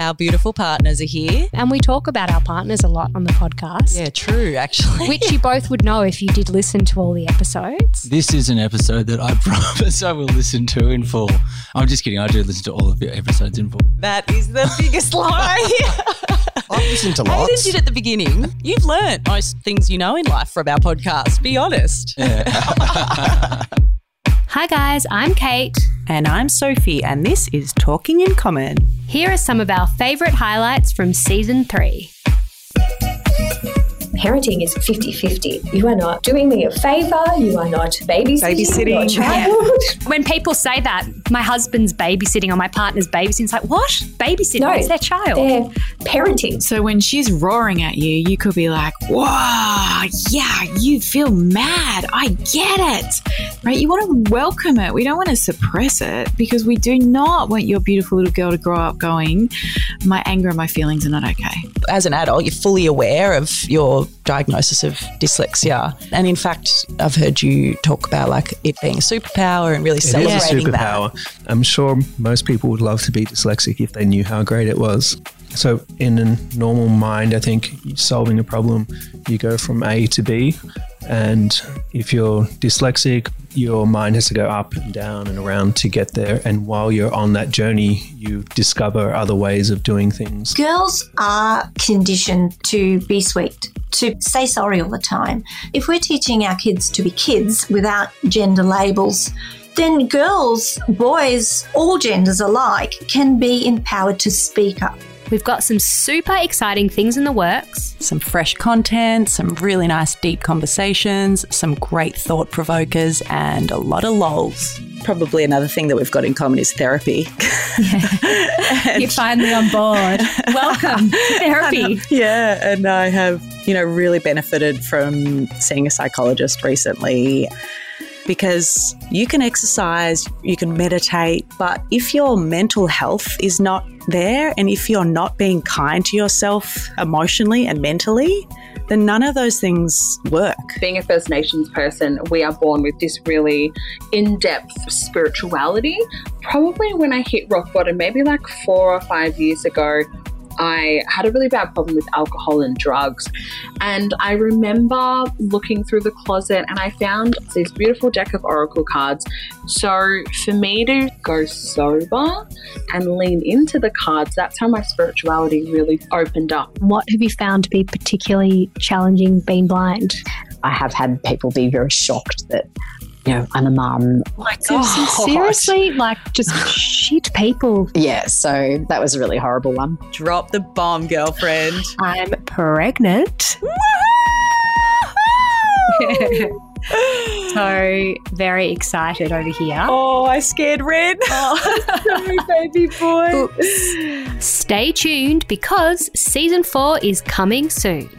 Our beautiful partners are here. And we talk about our partners a lot on the podcast. Yeah, true, actually. Which you both would know if you did listen to all the episodes. This is an episode that I promise I will listen to in full. I'm just kidding. I do listen to all of your episodes in full. That is the biggest lie. I've listened to lots. Hayden lots. did at the beginning. You've learnt most things you know in life from our podcast. Be honest. Hi, guys, I'm Kate. And I'm Sophie, and this is Talking in Common. Here are some of our favourite highlights from season three. Parenting is 50 50. You are not doing me a favor. You are not babysitting, Babysitting, your child. When people say that, my husband's babysitting or my partner's babysitting, it's like, what? Babysitting? No, it's their child. They're parenting. So when she's roaring at you, you could be like, "Whoa, yeah, you feel mad. I get it." Right? You want to welcome it. We don't want to suppress it because we do not want your beautiful little girl to grow up going, "My anger and my feelings are not okay." As an adult, you're fully aware of your diagnosis of dyslexia. And in fact, I've heard you talk about like it being a superpower and really It is a celebrating that. superpower. I'm sure most people would love to be dyslexic if they knew how great it was. So, in a normal mind, I think solving a problem, you go from A to B. And if you're dyslexic, your mind has to go up and down and around to get there. And while you're on that journey, you discover other ways of doing things. Girls are conditioned to be sweet, to say sorry all the time. If we're teaching our kids to be kids without gender labels, then girls, boys, all genders alike can be empowered to speak up. We've got some super exciting things in the works. Some fresh content, some really nice deep conversations, some great thought provokers, and a lot of lols. Probably another thing that we've got in common is therapy. You're finally on board. Welcome to therapy. yeah, and I have, you know, really benefited from seeing a psychologist recently because you can exercise, you can meditate, but if your mental health is not there and if you're not being kind to yourself emotionally and mentally, then none of those things work. being a First Nations person, we are born with this really in depth spirituality. Probably when I hit rock bottom, maybe like four or five years ago, I had a really bad problem with alcohol and drugs. And I remember looking through the closet and I found this beautiful deck of oracle cards. So for me to go sober and lean into the cards, that's how my spirituality really opened up. What have you found to be particularly challenging being blind? I have had people be very shocked that, you know, I'm a mum. my oh, Seriously? Like just shit people. Yeah, so that was a really horrible one. Drop the bomb, girlfriend. I'm pregnant. so very excited over here. Oh, I scared Red. Oh. Sorry, baby boy. Stay tuned because season four is coming soon.